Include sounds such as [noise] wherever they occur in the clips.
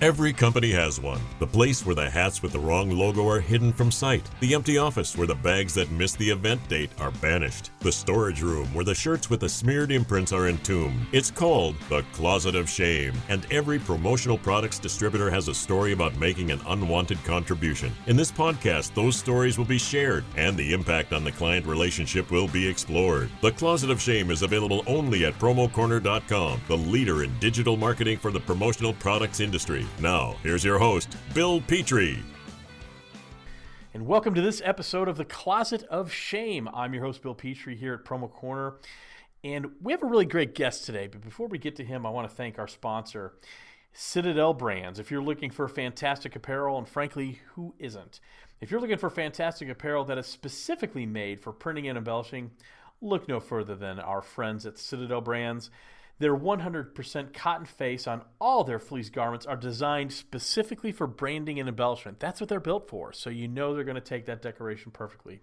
Every company has one. The place where the hats with the wrong logo are hidden from sight. The empty office where the bags that miss the event date are banished. The storage room where the shirts with the smeared imprints are entombed. It's called the Closet of Shame, and every promotional products distributor has a story about making an unwanted contribution. In this podcast, those stories will be shared, and the impact on the client relationship will be explored. The Closet of Shame is available only at promocorner.com, the leader in digital marketing for the promotional products industry. Now, here's your host, Bill Petrie. And welcome to this episode of The Closet of Shame. I'm your host, Bill Petrie, here at Promo Corner. And we have a really great guest today. But before we get to him, I want to thank our sponsor, Citadel Brands. If you're looking for fantastic apparel, and frankly, who isn't? If you're looking for fantastic apparel that is specifically made for printing and embellishing, look no further than our friends at Citadel Brands. Their 100% cotton face on all their fleece garments are designed specifically for branding and embellishment. That's what they're built for, so you know they're going to take that decoration perfectly.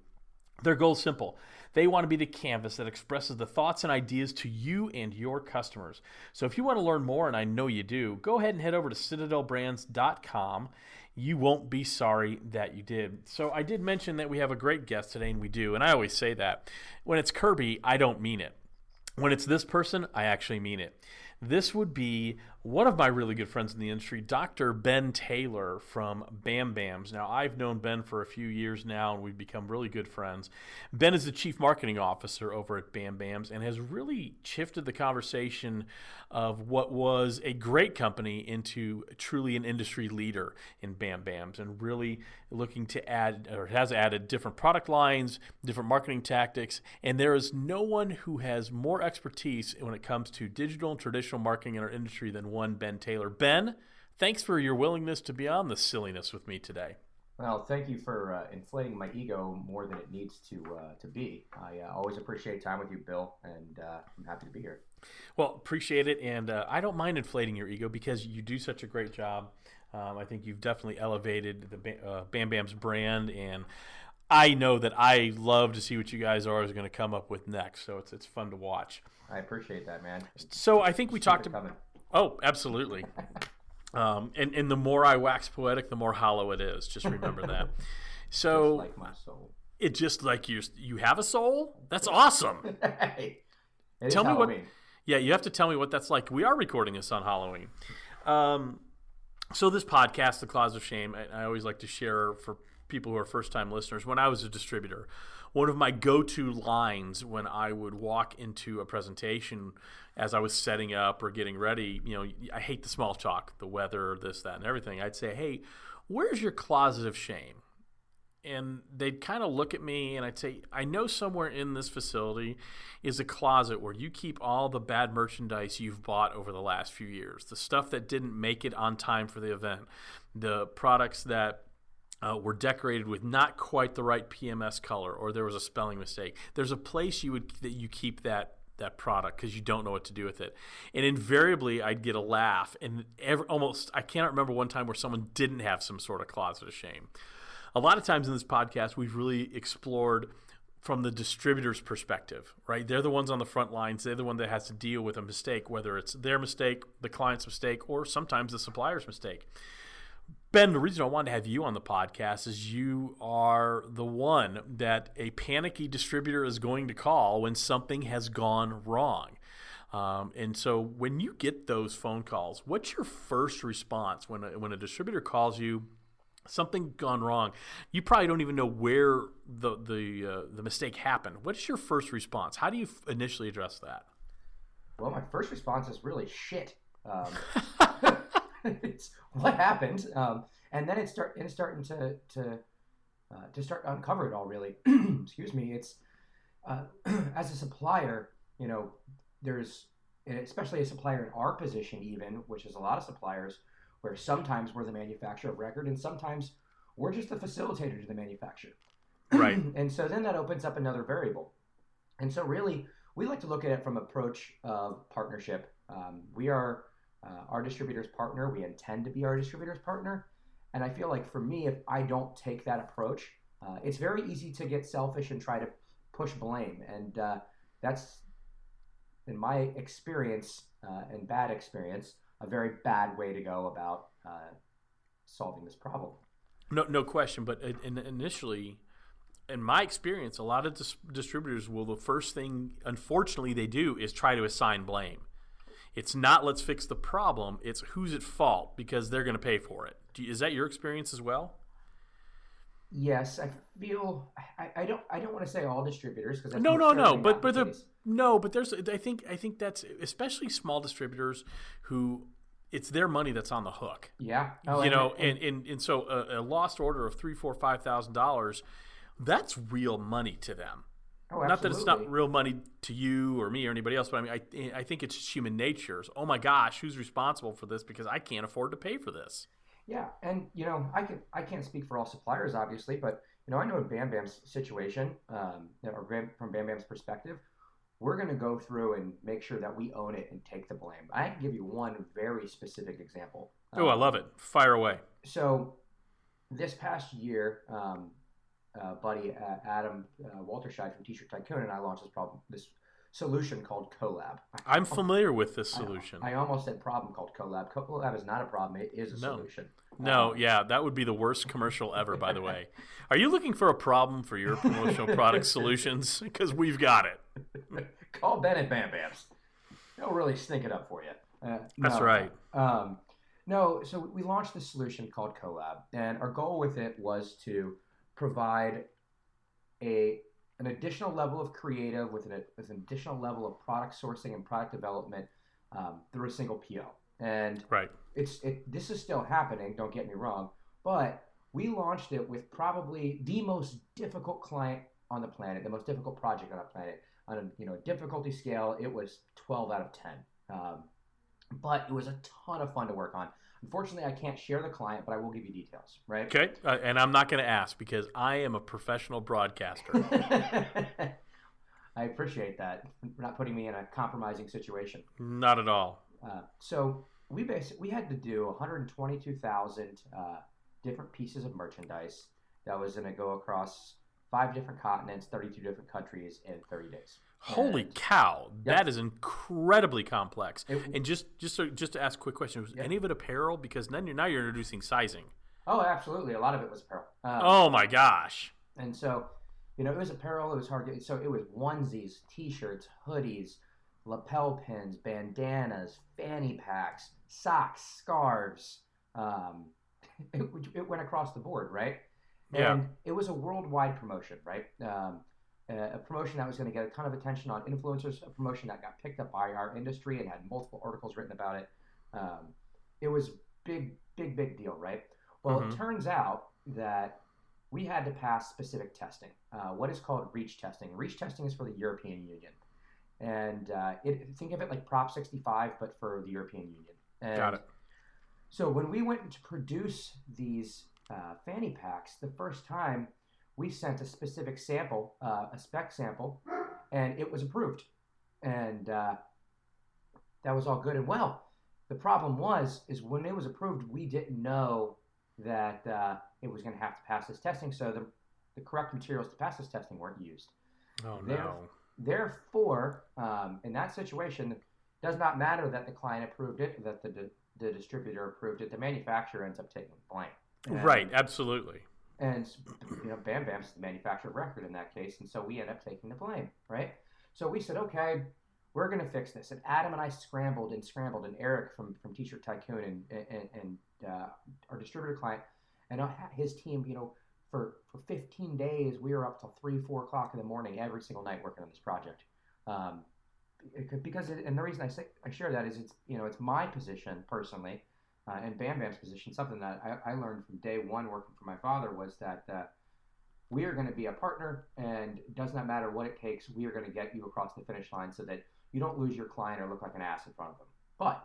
Their goal is simple. They want to be the canvas that expresses the thoughts and ideas to you and your customers. So if you want to learn more, and I know you do, go ahead and head over to citadelbrands.com. You won't be sorry that you did. So I did mention that we have a great guest today, and we do. And I always say that. When it's Kirby, I don't mean it. When it's this person, I actually mean it. This would be one of my really good friends in the industry, Dr. Ben Taylor from Bam Bams. Now, I've known Ben for a few years now, and we've become really good friends. Ben is the chief marketing officer over at Bam Bams and has really shifted the conversation of what was a great company into truly an industry leader in Bam Bams and really looking to add or has added different product lines, different marketing tactics, and there is no one who has more expertise when it comes to digital and traditional marketing in our industry than one Ben Taylor. Ben, thanks for your willingness to be on the silliness with me today. Well, thank you for uh, inflating my ego more than it needs to uh, to be. I uh, always appreciate time with you, Bill, and uh, I'm happy to be here. Well, appreciate it, and uh, I don't mind inflating your ego because you do such a great job. Um, I think you've definitely elevated the uh, Bam Bam's brand, and I know that I love to see what you guys are going to come up with next. So it's it's fun to watch. I appreciate that, man. So I think we talked about. Oh, absolutely. um, and and the more I wax poetic, the more hollow it is. Just remember [laughs] that. So like my soul. It just like you you have a soul. That's awesome. [laughs] hey, tell me what. Yeah, you have to tell me what that's like. We are recording this on Halloween. Um, so this podcast, The Closet of Shame, I, I always like to share for people who are first time listeners. When I was a distributor, one of my go to lines when I would walk into a presentation as I was setting up or getting ready, you know, I hate the small talk, the weather, this, that, and everything. I'd say, hey, where's your closet of shame? And they'd kind of look at me and I'd say, I know somewhere in this facility is a closet where you keep all the bad merchandise you've bought over the last few years, the stuff that didn't make it on time for the event, the products that uh, were decorated with not quite the right PMS color, or there was a spelling mistake. There's a place you would that you keep that that product because you don't know what to do with it. And invariably, I'd get a laugh, and every, almost I cannot remember one time where someone didn't have some sort of closet of shame. A lot of times in this podcast, we've really explored from the distributor's perspective, right? They're the ones on the front lines. They're the one that has to deal with a mistake, whether it's their mistake, the client's mistake, or sometimes the supplier's mistake. Ben, the reason I wanted to have you on the podcast is you are the one that a panicky distributor is going to call when something has gone wrong. Um, and so when you get those phone calls, what's your first response when a, when a distributor calls you? Something gone wrong. You probably don't even know where the the uh, the mistake happened. What's your first response? How do you initially address that? Well, my first response is really shit. Um, [laughs] [laughs] it's what happened, um, and then it's start it's starting to to uh, to start to uncover it all. Really, [clears throat] excuse me. It's uh, [clears throat] as a supplier, you know, there's especially a supplier in our position, even which is a lot of suppliers, where sometimes we're the manufacturer of record, and sometimes we're just the facilitator to the manufacturer. [clears throat] Right. and so then that opens up another variable. And so really, we like to look at it from approach of partnership. Um, we are uh, our distributor's partner. We intend to be our distributor's partner. And I feel like for me, if I don't take that approach, uh, it's very easy to get selfish and try to push blame. And uh, that's, in my experience uh, and bad experience, a very bad way to go about uh, solving this problem. No, no question. But in, initially, in my experience, a lot of dis- distributors will the first thing, unfortunately, they do is try to assign blame. It's not let's fix the problem; it's who's at fault because they're going to pay for it. You, is that your experience as well? Yes, I feel I, I don't I don't want to say all distributors because no no no but but the, no but there's I think I think that's especially small distributors who it's their money that's on the hook. Yeah, oh, you and, know, and, and and so a, a lost order of three four five thousand dollars, that's real money to them. Oh, not that it's not real money to you or me or anybody else, but I mean, I, I think it's just human nature. So, Oh my gosh, who's responsible for this? Because I can't afford to pay for this. Yeah, and you know, I can I can't speak for all suppliers, obviously, but you know, I know in Bam Bam's situation, um, or from Bam Bam's perspective, we're going to go through and make sure that we own it and take the blame. I can give you one very specific example. Oh, um, I love it. Fire away. So, this past year, um, uh, buddy uh, Adam uh, Walterscheid from T-Shirt Tycoon and I launched this problem, this solution called Collab. I'm [laughs] familiar with this solution. I, I, almost said problem called Collab. Collab is not a problem; it is a no. solution. No, um, yeah, that would be the worst commercial ever. By the way, [laughs] are you looking for a problem for your promotional product [laughs] solutions? Because we've got it. Call Ben and Bam Bams. They'll really stink it up for you. Uh, That's right. Um, no, so we launched this solution called Collab, and our goal with it was to provide a an additional level of creative with an, with an additional level of product sourcing and product development um, through a single PO. And right. it's it, this is still happening. Don't get me wrong, but we launched it with probably the most difficult client on the planet, the most difficult project on the planet. On a you know difficulty scale, it was 12 out of 10. Um, but it was a ton of fun to work on. Unfortunately, I can't share the client, but I will give you details, right? Okay. Uh, and I'm not going to ask because I am a professional broadcaster. [laughs] I appreciate that. for not putting me in a compromising situation. Not at all. Uh, so we basically we had to do 122,000 uh, different pieces of merchandise that was going to go across five different continents, 32 different countries in 30 days. Holy and, cow, yep. that is incredibly complex. It, and just just so, just to ask a quick question, was yep. any of it apparel? Because then you're now you're introducing sizing. Oh, absolutely. A lot of it was apparel. Um, oh my gosh. And so, you know, it was apparel. It was hard. To, so it was onesies, t-shirts, hoodies, lapel pins, bandanas, fanny packs, socks, scarves. Um, [laughs] it, it went across the board, right? And yeah. it was a worldwide promotion, right? Um, a promotion that was going to get a ton of attention on influencers, a promotion that got picked up by our industry and had multiple articles written about it. Um, it was big, big, big deal, right? Well, mm-hmm. it turns out that we had to pass specific testing, uh, what is called REACH testing. REACH testing is for the European Union, and uh, it, think of it like Prop 65, but for the European Union. And Got it. So when we went to produce these uh, fanny packs, the first time we sent a specific sample, uh, a spec sample, and it was approved. And uh, that was all good and well. The problem was, is when it was approved, we didn't know that uh, it was going to have to pass this testing. So the, the correct materials to pass this testing weren't used. Oh, no. Therefore, um, in that situation, it does not matter that the client approved it, that the, the distributor approved it. The manufacturer ends up taking the blame. And, right, absolutely. And you know, Bam Bam's the manufacturer of record in that case, and so we end up taking the blame, right? So we said, okay, we're going to fix this. And Adam and I scrambled and scrambled, and Eric from from T-shirt Tycoon and and, and uh, our distributor client and his team, you know, for for 15 days, we were up till three, four o'clock in the morning every single night working on this project. Um, because it, and the reason I say I share that is it's you know it's my position personally uh, and Bam Bam's position, something that I, I, learned from day one working for my father was that uh, we are going to be a partner and does not matter what it takes. We are going to get you across the finish line so that you don't lose your client or look like an ass in front of them. But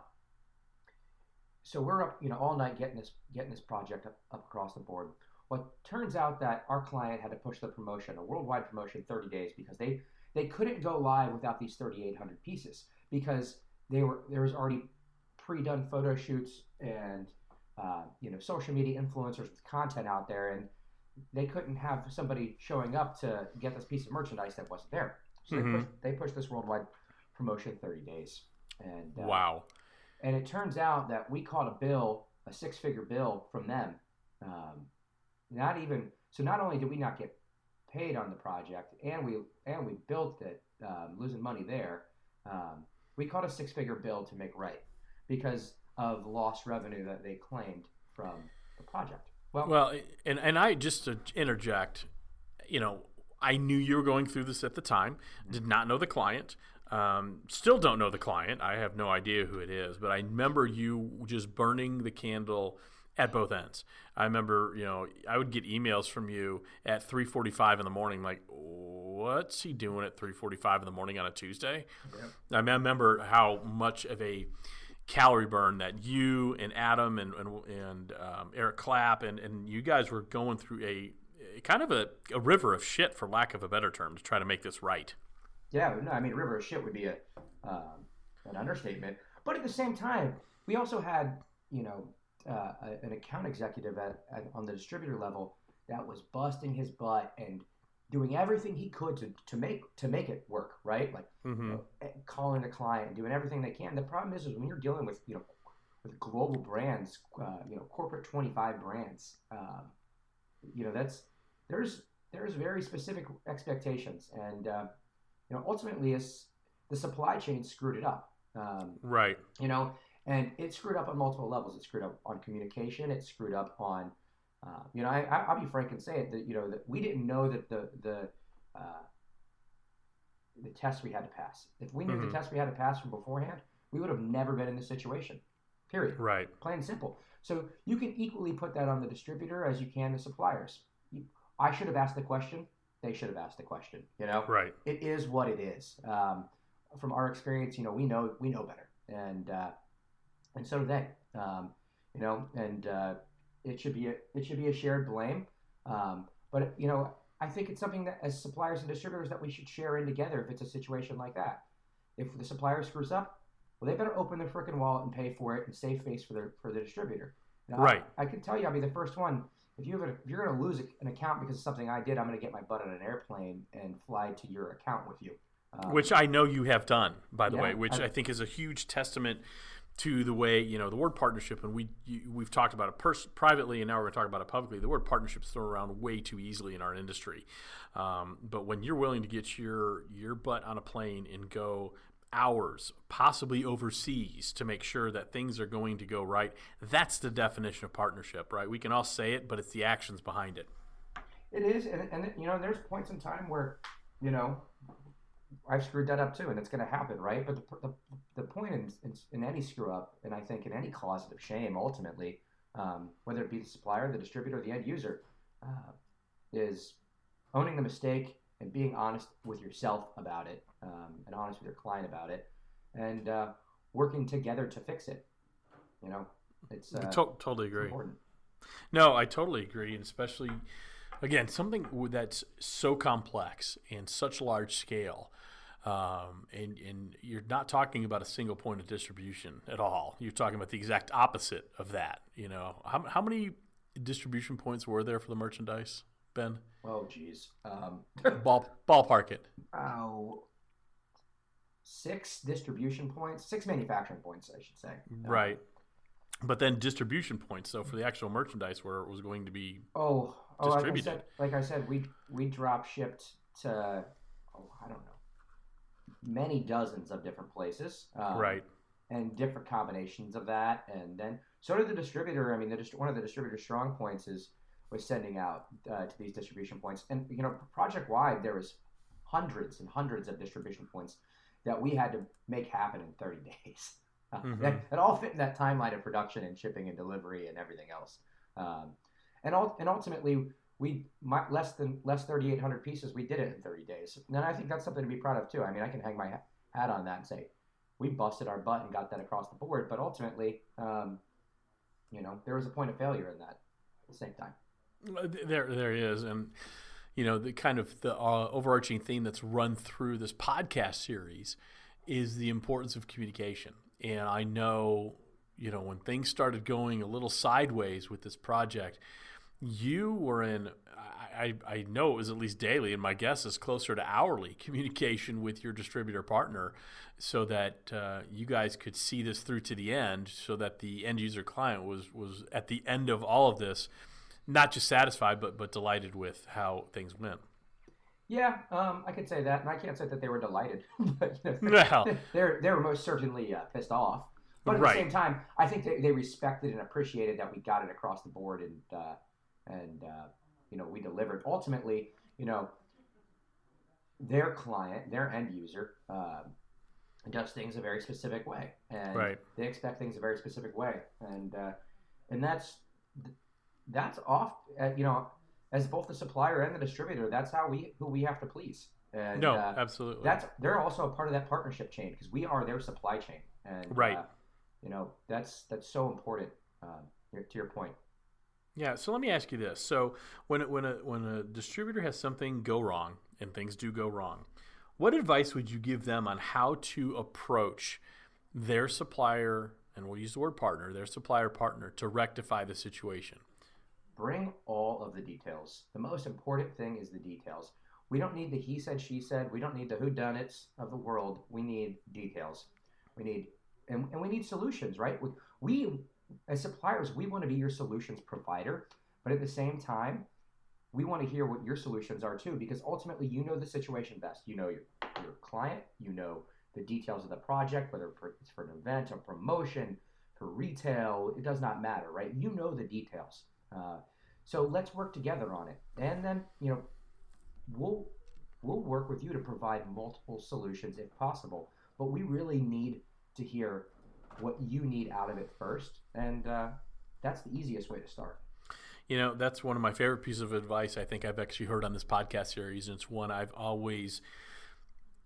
so we're up, you know, all night getting this getting this project up, up across the board. Well, turns out that our client had to push the promotion, a worldwide promotion, 30 days because they they couldn't go live without these 3,800 pieces because they were there was already pre-done photo shoots and uh, you know social media influencers with content out there, and they couldn't have somebody showing up to get this piece of merchandise that wasn't there. So mm-hmm. they, pushed, they pushed this worldwide promotion 30 days. And uh, wow. and it turns out that we caught a bill, a six-figure bill from them. Um, not even so. Not only did we not get paid on the project, and we and we built it, um, losing money there. Um, we caught a six-figure bill to make right because of lost revenue that they claimed from the project. Well, well, and and I just to interject, you know, I knew you were going through this at the time. Did not know the client. Um, still don't know the client. I have no idea who it is, but I remember you just burning the candle at both ends. I remember, you know, I would get emails from you at 3:45 in the morning, like, "What's he doing at 3:45 in the morning on a Tuesday?" I, mean, I remember how much of a calorie burn that you and Adam and and, and um, Eric Clapp and, and you guys were going through a, a kind of a, a, river of shit, for lack of a better term, to try to make this right. Yeah, no, I mean, river of shit would be a um, an understatement. But at the same time, we also had you know uh, an account executive at, at, on the distributor level that was busting his butt and doing everything he could to, to make to make it work, right? Like mm-hmm. you know, eh, calling the client, doing everything they can. The problem is, is when you're dealing with you know with global brands, uh, you know, corporate 25 brands, um, you know, that's there's there's very specific expectations, and uh, you know, ultimately, is the supply chain screwed it up. Um, right. You know, and it screwed up on multiple levels. It screwed up on communication. It screwed up on uh, you know, I, will be frank and say it that you know that we didn't know that the the uh, the test we had to pass. If we knew mm-hmm. the test we had to pass from beforehand, we would have never been in this situation. Period. Right. Plain and simple. So you can equally put that on the distributor as you can the suppliers. You, I should have asked the question. They should have asked the question. You know. Right. It is what it is. Um, from our experience, you know, we know we know better, and uh, and so do they. Um, you know, and uh, it should be a, it should be a shared blame. Um, but you know, I think it's something that as suppliers and distributors that we should share in together if it's a situation like that. If the supplier screws up, well, they better open their freaking wallet and pay for it and save face for their for the distributor. Now, right. I, I, can tell you, I'll be the first one. If you have a, if you're going to lose an account because of something I did, I'm going to get my butt on an airplane and fly to your account with you. Um, which I know you have done, by the yeah, way, which I, I think is a huge testament to the way you know the word partnership, and we you, we've talked about it pers- privately, and now we're going to talk about it publicly. The word partnership is thrown around way too easily in our industry, um, but when you're willing to get your your butt on a plane and go hours, possibly overseas, to make sure that things are going to go right, that's the definition of partnership, right? We can all say it, but it's the actions behind it. It is, and, and you know, there's points in time where you know I've screwed that up too, and it's going to happen, right? But the, the, the point in, in, in, any screw up, and I think in any closet of shame, ultimately, um, whether it be the supplier, the distributor, the end user, uh, is owning the mistake and being honest with yourself about it, um, and honest with your client about it, and uh, working together to fix it. You know, it's uh, to- totally agree. Important. No, I totally agree, and especially again something that's so complex and such large scale um, and, and you're not talking about a single point of distribution at all. You're talking about the exact opposite of that. You know, how, how many distribution points were there for the merchandise, Ben? Oh, geez. Um, Ball, ballpark it. Oh, six distribution points, six manufacturing points, I should say. Right. Um, but then distribution points, so for the actual merchandise where it was going to be oh, oh distributed. Like I said, like I said we we drop shipped to oh I don't know many dozens of different places. Um, right. And different combinations of that, and then so did the distributor. I mean, the, one of the distributor's strong points is was sending out uh, to these distribution points, and you know, project wide there was hundreds and hundreds of distribution points that we had to make happen in 30 [laughs] days. Mm-hmm. that, that, all fit in that timeline of production and shipping and delivery and everything else. Um, and, all, and ultimately, we less than less 3,800 pieces. We did it in 30 days, and I think that's something to be proud of too. I mean, I can hang my hat on that and say we busted our butt and got that across the board. But ultimately, um, you know, there was a point of failure in that at the same time. There, there is, and you know, the kind of the uh, overarching theme that's run through this podcast series is the importance of communication. And I know, you know, when things started going a little sideways with this project you were in I, I know it was at least daily, and my guess is closer to hourly [laughs] communication with your distributor partner so that uh, you guys could see this through to the end so that the end user client was, was at the end of all of this, not just satisfied, but, but delighted with how things went. Yeah, um, I could say that, and I can't say that they were delighted, [laughs] but you know, well, [laughs] they're they're most certainly uh, pissed off. But at right. the same time, I think they, they respected and appreciated that we got it across the board, and uh, and uh, you know we delivered. Ultimately, you know, their client, their end user, uh, does things a very specific way, and right. they expect things a very specific way, and uh, and that's that's off. Uh, you know, as both the supplier and the distributor, that's how we who we have to please. And, no, uh, absolutely. That's they're also a part of that partnership chain because we are their supply chain, and right. Uh, you know, that's that's so important. Um, to your point. Yeah. So let me ask you this: so when when a when a distributor has something go wrong, and things do go wrong, what advice would you give them on how to approach their supplier, and we'll use the word partner, their supplier partner, to rectify the situation? Bring all of the details. The most important thing is the details. We don't need the he said, she said. We don't need the whodunits of the world. We need details. We need and, and we need solutions, right? We as suppliers, we want to be your solutions provider, but at the same time, we want to hear what your solutions are too, because ultimately you know the situation best. You know your, your client, you know the details of the project, whether it's for an event, a promotion, for retail, it does not matter, right? You know the details. Uh, so let's work together on it. And then, you know, we'll we'll work with you to provide multiple solutions if possible. But we really need to hear what you need out of it first, and uh, that's the easiest way to start. You know, that's one of my favorite pieces of advice I think I've actually heard on this podcast series, and it's one I've always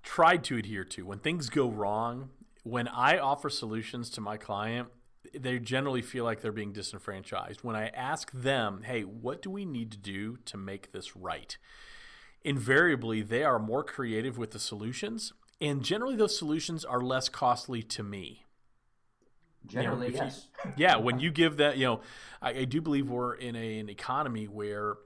tried to adhere to. When things go wrong, when I offer solutions to my client, they generally feel like they're being disenfranchised. When I ask them, hey, what do we need to do to make this right? Invariably, they are more creative with the solutions, and generally, those solutions are less costly to me. Generally, you know, yes. You, [laughs] yeah, when you give that, you know, I, I do believe we're in a, an economy where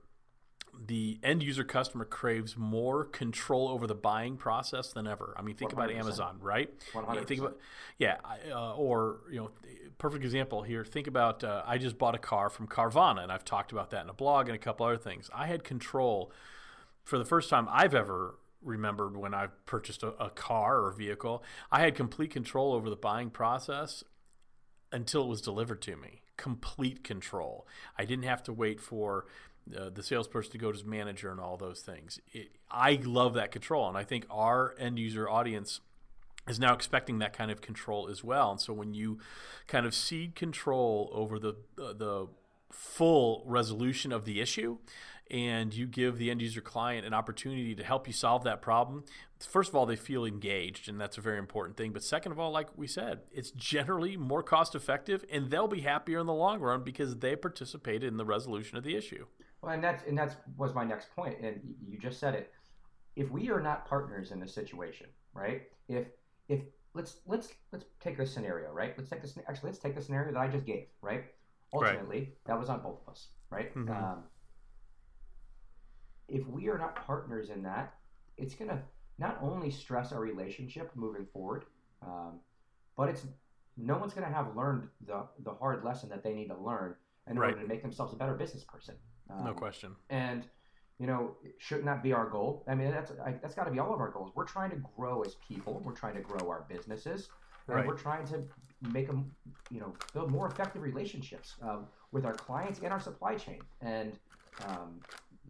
the end user customer craves more control over the buying process than ever. I mean, think 100%. about Amazon, right? 100%. Think about, yeah, uh, or you know, perfect example here. Think about uh, I just bought a car from Carvana, and I've talked about that in a blog and a couple other things. I had control for the first time I've ever remembered when I purchased a, a car or a vehicle. I had complete control over the buying process until it was delivered to me. Complete control. I didn't have to wait for uh, the salesperson to go to his manager and all those things. It, I love that control, and I think our end user audience is now expecting that kind of control as well. And so when you kind of cede control over the uh, the full resolution of the issue and you give the end user client an opportunity to help you solve that problem, first of all, they feel engaged, and that's a very important thing. But second of all, like we said, it's generally more cost effective, and they'll be happier in the long run because they participated in the resolution of the issue. Well, and that's and that's was my next point, and you just said it. If we are not partners in this situation, right? If if let's let's let's take this scenario, right? Let's take this actually let's take the scenario that I just gave, right? Ultimately, right. that was on both of us, right? Mm-hmm. Um, if we are not partners in that, it's gonna not only stress our relationship moving forward, um, but it's no one's going to have learned the the hard lesson that they need to learn in right. order to make themselves a better business person. Um, no question. And you know, shouldn't that be our goal? I mean, that's I, that's got to be all of our goals. We're trying to grow as people. We're trying to grow our businesses. Right. we're trying to make them, you know, build more effective relationships uh, with our clients and our supply chain. And um,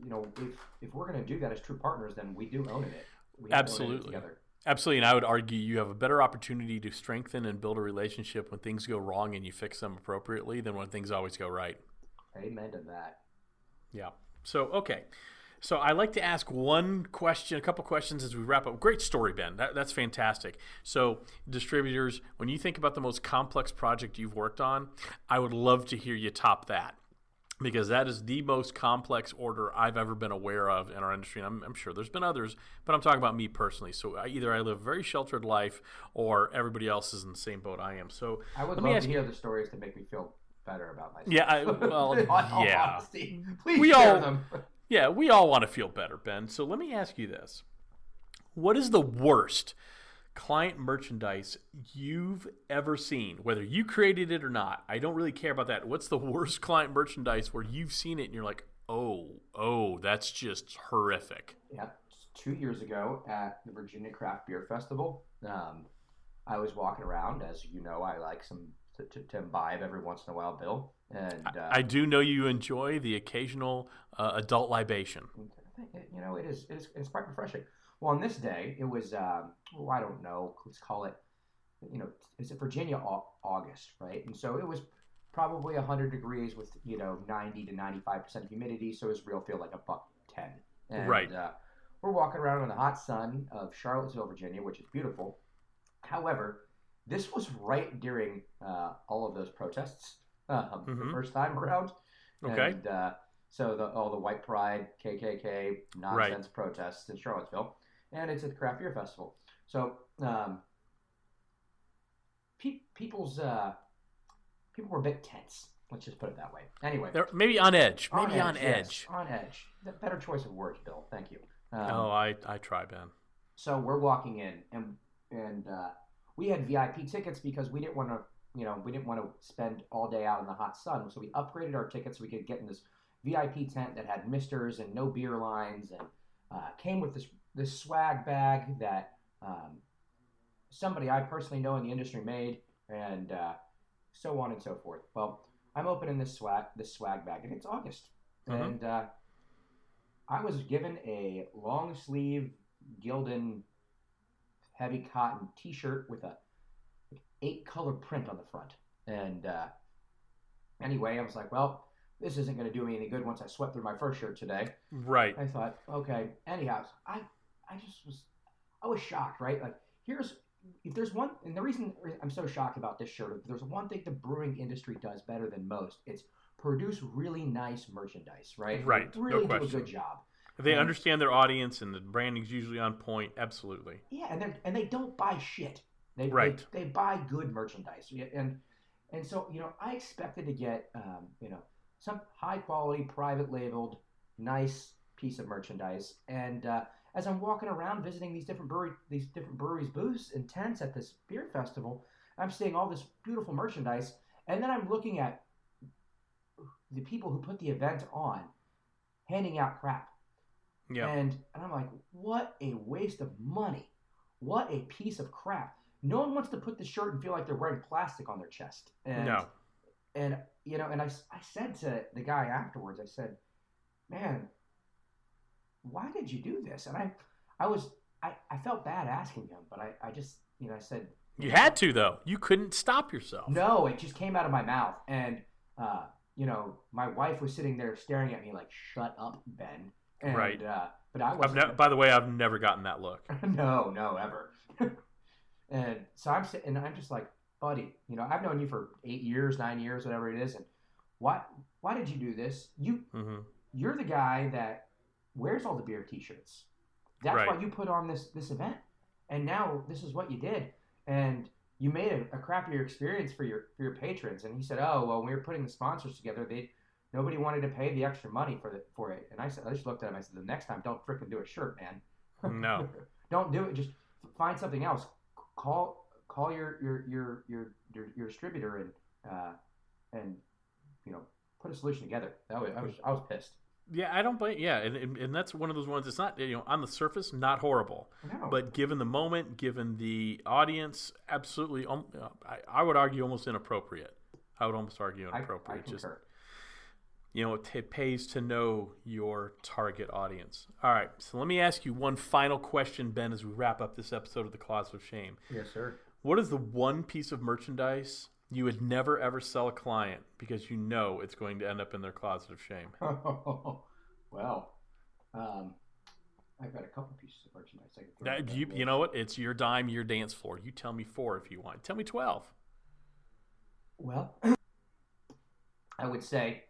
you know, if if we're going to do that as true partners, then we do own it. Absolutely. Absolutely, and I would argue you have a better opportunity to strengthen and build a relationship when things go wrong and you fix them appropriately than when things always go right. Amen to that. Yeah. So okay. So I like to ask one question, a couple questions as we wrap up. Great story, Ben. That, that's fantastic. So distributors, when you think about the most complex project you've worked on, I would love to hear you top that because that is the most complex order I've ever been aware of in our industry. And I'm, I'm, sure there's been others, but I'm talking about me personally. So I, either I live a very sheltered life, or everybody else is in the same boat I am. So I would love to hear you, the stories to make me feel better about myself. Yeah, I, well, [laughs] yeah. Honesty. Please we share all, them. Yeah, we all want to feel better, Ben. So let me ask you this: What is the worst client merchandise you've ever seen, whether you created it or not? I don't really care about that. What's the [laughs] worst client merchandise where you've seen it and you're like, oh, oh, that's just horrific? Yeah, two years ago at the Virginia Craft Beer Festival, um, I was walking around. As you know, I like some to, to, to imbibe every once in a while, Bill. And uh, I, do know you enjoy the occasional uh, adult libation. You know, it is it is it's quite refreshing. Well, on this day, it was um, well, I don't know. Let's call it. You know, it's it Virginia August, right? And so it was probably 100 degrees with you know 90 to 95 percent humidity, so it was real feel like a buck ten. And, right. Uh, we're walking around in the hot sun of Charlottesville, Virginia, which is beautiful. However, this was right during uh, all of those protests um, mm-hmm. the first time around. Okay. And, uh, so the all the white pride, KKK nonsense right. protests in Charlottesville, and it's at the craft beer festival. So um, pe- people's uh, people were a bit tense. Let's just put it that way. Anyway, They're maybe on edge. Maybe on edge. On edge. Yes, on edge. The better choice of words, Bill. Thank you. Um, oh, I I try, Ben. So we're walking in, and and uh, we had VIP tickets because we didn't want to, you know, we didn't want to spend all day out in the hot sun. So we upgraded our tickets so we could get in this VIP tent that had misters and no beer lines, and uh, came with this this swag bag that um, somebody I personally know in the industry made, and uh, so on and so forth. Well, I'm opening this swag this swag bag, and it's August, mm-hmm. and uh, I was given a long sleeve Gildan heavy cotton T-shirt with a eight color print on the front. And uh, anyway, I was like, well, this isn't going to do me any good once I sweat through my first shirt today. Right. I thought, okay. Anyhow, I I just was I was shocked. Right. Like here's if there's one, and the reason I'm so shocked about this shirt, if there's one thing the brewing industry does better than most, it's produce really nice merchandise. Right. Right. They really no do a good job. They and, understand their audience, and the branding's usually on point. Absolutely. Yeah, and they and they don't buy shit. They, right. They, they buy good merchandise, and and so you know I expected to get um, you know some high quality, private labeled, nice piece of merchandise. And uh, as I'm walking around visiting these different brewery these different breweries booths and tents at this beer festival, I'm seeing all this beautiful merchandise, and then I'm looking at the people who put the event on handing out crap yeah. And, and I'm like, what a waste of money. What a piece of crap. No one wants to put the shirt and feel like they're wearing plastic on their chest. And, no. And, you know, and I, I said to the guy afterwards, I said, man, why did you do this? And I, I was, I, I felt bad asking him, but I, I just, you know, I said, you had to though. You couldn't stop yourself. No, it just came out of my mouth, and uh, you know, my wife was sitting there staring at me like, "Shut up, Ben." And, right. Uh, but I was. Ne- by the way, I've never gotten that look. [laughs] no, no, ever. [laughs] and so I'm sitting, and I'm just like, buddy, you know, I've known you for eight years, nine years, whatever it is, and why, why did you do this? You, mm-hmm. you're the guy that wears all the beer T-shirts. That's right. why you put on this this event, and now this is what you did, and you made a, a crappier experience for your for your patrons. And he said, oh well, when we were putting the sponsors together, they Nobody wanted to pay the extra money for the, for it. And I said, I just looked at him. I said, the next time, don't fricking do a shirt, man. [laughs] No, [laughs] don't do it. Just find something else. Call call your your your your your, your distributor and uh, and you know put a solution together. That was I was I was pissed. Yeah, I don't blame. Yeah, and, and that's one of those ones. It's not you know on the surface not horrible, no. but given the moment, given the audience, absolutely. Um, I, I would argue almost inappropriate. I would almost argue inappropriate. I, I just you know, it pays to know your target audience. All right, so let me ask you one final question, Ben, as we wrap up this episode of The Closet of Shame. Yes, sir. What is the one piece of merchandise you would never ever sell a client because you know it's going to end up in their closet of shame? Oh, [laughs] well, um, I've got a couple pieces of merchandise I can throw. you, you know what? It's your dime, your dance floor. You tell me four if you want. Tell me 12. Well, [clears throat] I would say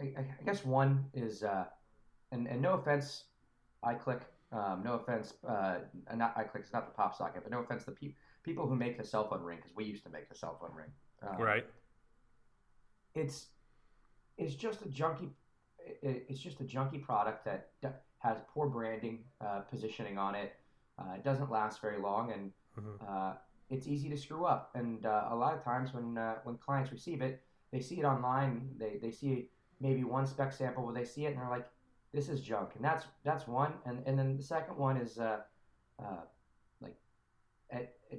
I, I guess one is, uh, and, and no offense, iClick, um, no offense, uh, not iClick, it's not the pop socket, but no offense, the pe- people who make the cell phone ring, because we used to make the cell phone ring. Um, right. It's it's just a junky. It's just a junky product that has poor branding, uh, positioning on it. Uh, it doesn't last very long, and mm-hmm. uh, it's easy to screw up. And uh, a lot of times when uh, when clients receive it, they see it online. They they see maybe one spec sample where they see it and they're like, "This is junk." And that's that's one. And and then the second one is uh, uh, like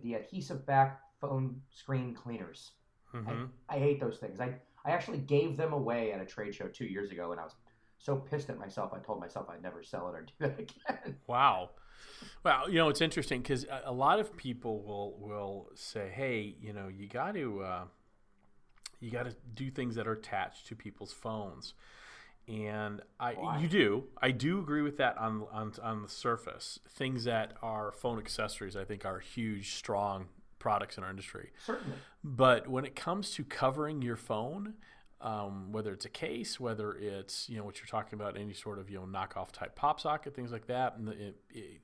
the adhesive back phone screen cleaners. Mm-hmm. I, I hate those things. I I actually gave them away at a trade show two years ago, and I was so pissed at myself. I told myself I'd never sell it or do that [laughs] again. Wow. Well, you know, it's interesting because a lot of people will will say, "Hey, you know, you got to uh, you got to do things that are attached to people's phones." And I, Why? you do, I do agree with that on, on on the surface. Things that are phone accessories, I think, are huge, strong products in our industry. Certainly. But when it comes to covering your phone, um, whether it's a case, whether it's you know what you're talking about, any sort of you know knockoff type pop socket, things like that, and it, it,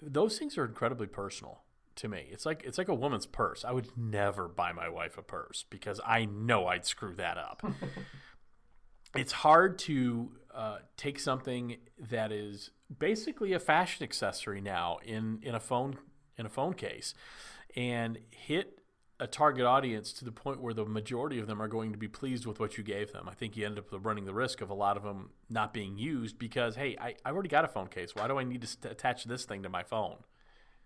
those things are incredibly personal to me. It's like it's like a woman's purse. I would never buy my wife a purse because I know I'd screw that up. [laughs] it's hard to uh, take something that is basically a fashion accessory now in in a phone in a phone case and hit a target audience to the point where the majority of them are going to be pleased with what you gave them. I think you end up running the risk of a lot of them not being used because, hey, I, I've already got a phone case. Why do I need to st- attach this thing to my phone?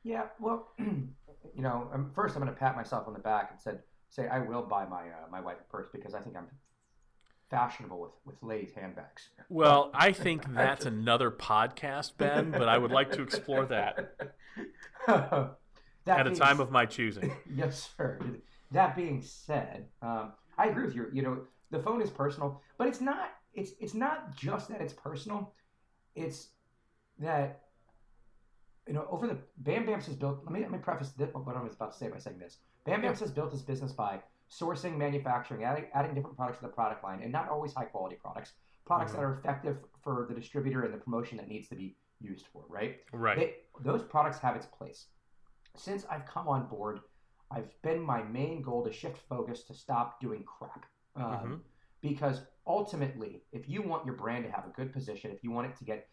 Yeah, well, [clears throat] you know, um, first I'm going to pat myself on the back and said, say I will buy my uh, my wife a purse because I think I'm fashionable with with ladies' handbags. Well, I think [laughs] that's another podcast, Ben, but I would like to explore that. [laughs] That at a time of my choosing. [laughs] yes, sir. That being said, um, I agree with you. You know, the phone is personal, but it's not. It's it's not just that it's personal. It's that you know over the Bam Bams has built. Let me let me preface this, what I was about to say by saying this. Bam Bams has built his business by sourcing, manufacturing, adding, adding different products to the product line, and not always high quality products. Products mm-hmm. that are effective for the distributor and the promotion that needs to be used for. Right. Right. They, those products have its place since I've come on board, I've been my main goal to shift focus to stop doing crap. Um, mm-hmm. Because ultimately, if you want your brand to have a good position, if you want it to get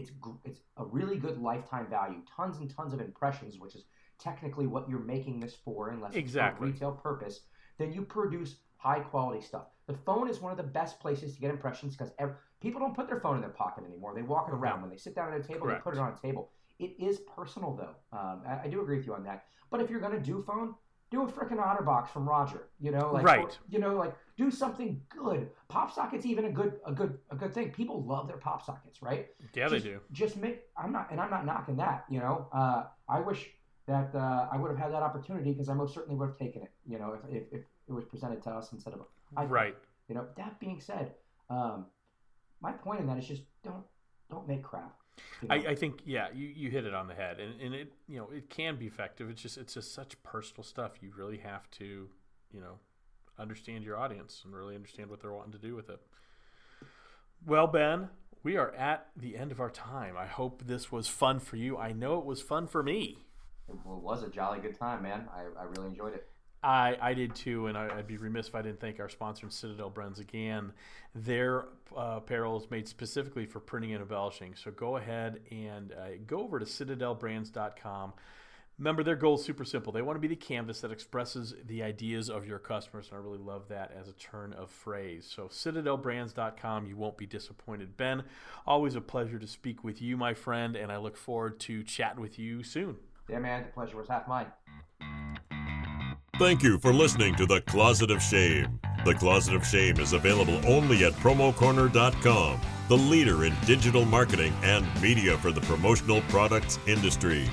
it's it's a really good lifetime value, tons and tons of impressions, which is technically what you're making this for, unless exactly. it's for retail purpose, then you produce high quality stuff. The phone is one of the best places to get impressions because people don't put their phone in their pocket anymore. They walk it around. When they sit down at a table, Correct. they put it on a table. It is personal though. Um, I, I, do agree with you on that. But if you're gonna do phone, do a freaking OtterBox from Roger. You know, like right. Or, you know, like do something good. Pop sockets even a good a good a good thing. People love their pop sockets, right? Yeah, just, they do. Just make. I'm not, and I'm not knocking that. You know, uh, I wish that uh, I would have had that opportunity because I most certainly would have taken it. You know, if, if, if it was presented to us instead of a right. You know, that being said, um, my point in that is just don't don't make crap. I, I, think yeah, you, you hit it on the head, and, and it you know it can be effective. It's just it's just such personal stuff. You really have to you know understand your audience and really understand what they're wanting to do with it. Well, Ben, we are at the end of our time. I hope this was fun for you. I know it was fun for me. It was a jolly good time, man. I, I really enjoyed it. I, I did too, and I, would be remiss if I didn't thank our sponsor, Citadel Brands, again. Their uh, apparel is made specifically for printing and embellishing. So go ahead and uh, go over to citadelbrands.com. Remember, their goal is super simple. They want to be the canvas that expresses the ideas of your customers, and I really love that as a turn of phrase. So, citadelbrands.com, you won't be disappointed. Ben, always a pleasure to speak with you, my friend, and I look forward to chatting with you soon. Yeah, man, the pleasure was half mine. Thank you for listening to The Closet of Shame. The Closet of Shame is available only at promocorner.com, the leader in digital marketing and media for the promotional products industry.